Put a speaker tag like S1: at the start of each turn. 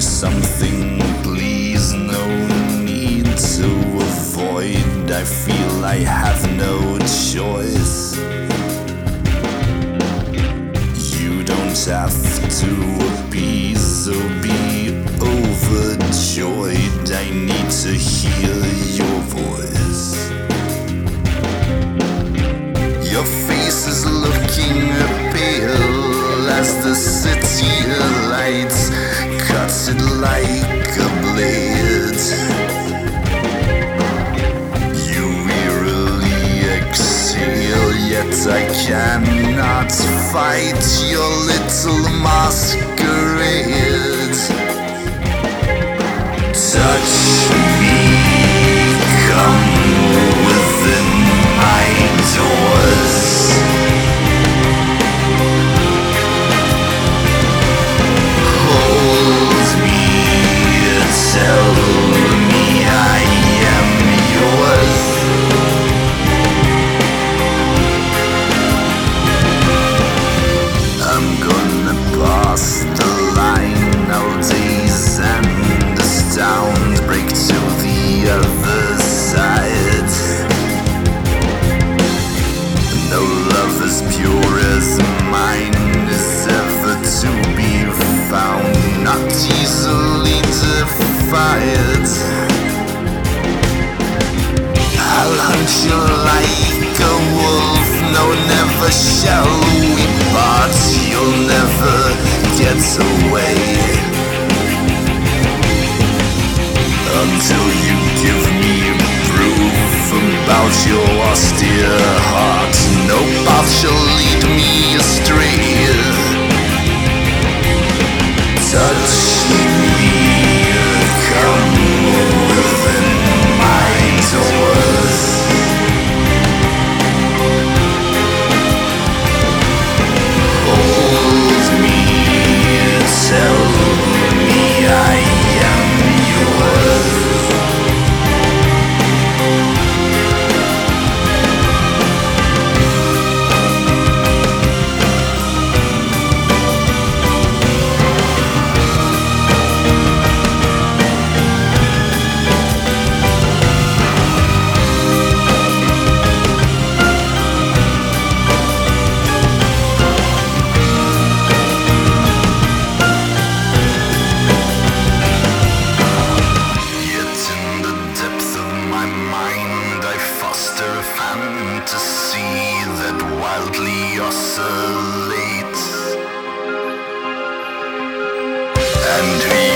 S1: something, please. No need to avoid. I feel I have no choice. You don't have to appease, so be overjoyed. I need to hear your voice. Your face is looking pale as the city lights cuts like a blade. You wearily exhale, yet I cannot fight your little masquerade. I'll hunt you like a wolf, no, never shall we part. You'll never get away until you give me proof about your austere heart. No path shall lead me astray. Oscillates. And we